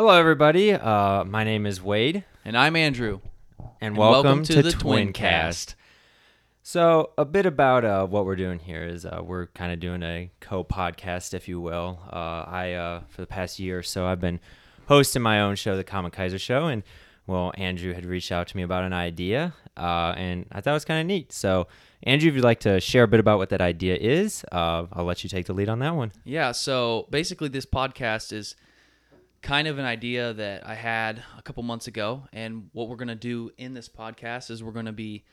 Hello, everybody. Uh, my name is Wade, And I'm Andrew. and, welcome, to, the Twincast. So, a bit about uh, what we're doing here is uh, we're kind of doing a co-podcast, if you will. Uh, I, uh, for the past year or so, I've been hosting my own show, the Comic Kyser Show, and well, Andrew had reached out to me about an idea, uh, and I thought it was kind of neat. So, Andrew, if you'd like to share a bit about what that idea is, uh, I'll let you take the lead on that one. Yeah, so basically, this podcast is kind of an idea that I had a couple months ago. And what we're going to do in this podcast is we're going to be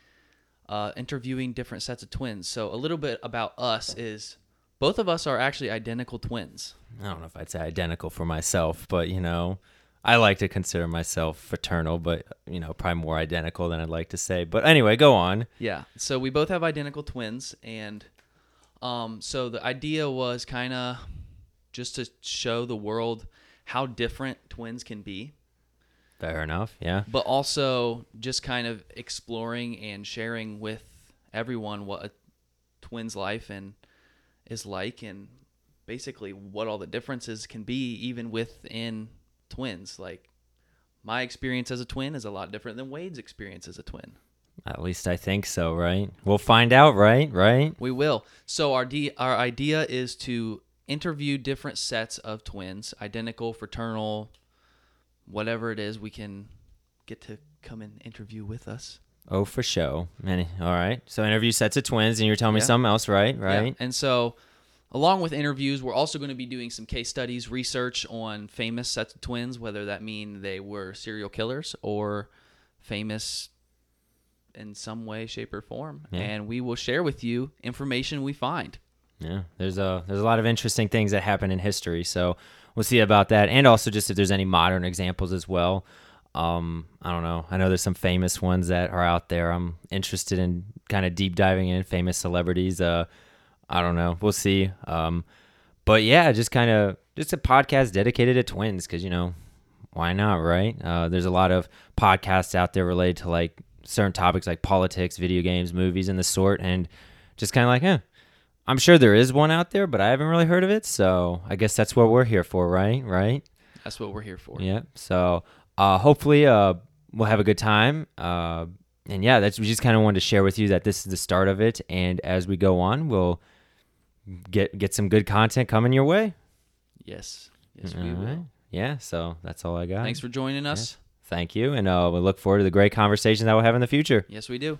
uh, interviewing different sets of twins. So, a little bit about us is both of us are actually identical twins. I don't know if I'd say identical for myself, but you know, I like to consider myself fraternal, but you know, probably more identical than I'd like to say. But anyway, go on. Yeah. So we both have identical twins, and um, so the idea was kind of just to show the world how different twins can be, Fair enough. Yeah. but also just kind of exploring and sharing with everyone what a twin's life and is like, and basically what all the differences can be, even within twins. Like my experience as a twin is a lot different than Wade's experience as a twin. At least I think so, right? We'll find out, right? Right? We will. So our d our idea is to interview different sets of twins, identical, fraternal, whatever it is. We can get to come and interview with us. Oh, for show. Any, all right. So interview sets of twins, and you're telling me something else, right? Yeah. Right. And so, along with interviews, we're also going to be doing some case studies, research on famous sets of twins, whether that mean they were serial killers or famous in some way, shape, or form. Yeah. And we will share with you information we find. Yeah, there's a there's a lot of interesting things that happen in history, so we'll see about that, and also just if there's any modern examples as well. Um, I don't know. I know there's some famous ones that are out there. I'm interested in kind of deep diving in famous celebrities. Uh, I don't know. We'll see. Um, but yeah, just kind of just a podcast dedicated to twins because you know why not, right? Uh, there's a lot of podcasts out there related to like certain topics like politics, video games, movies, and the sort, and just kind of like, eh. I'm sure there is one out there, but I haven't really heard of it. So I guess that's what we're here for, right? Right? That's what we're here for. Yeah. So uh, hopefully uh, we'll have a good time. Uh, and yeah, that's we just kind of wanted to share with you that this is the start of it, and as we go on, we'll get get some good content coming your way. Yes. Yes, we All will. Yeah. So that's all I got. Thanks for joining us. Thank you, and uh, we look forward to the great conversations that we'll have in the future. Yes, we do.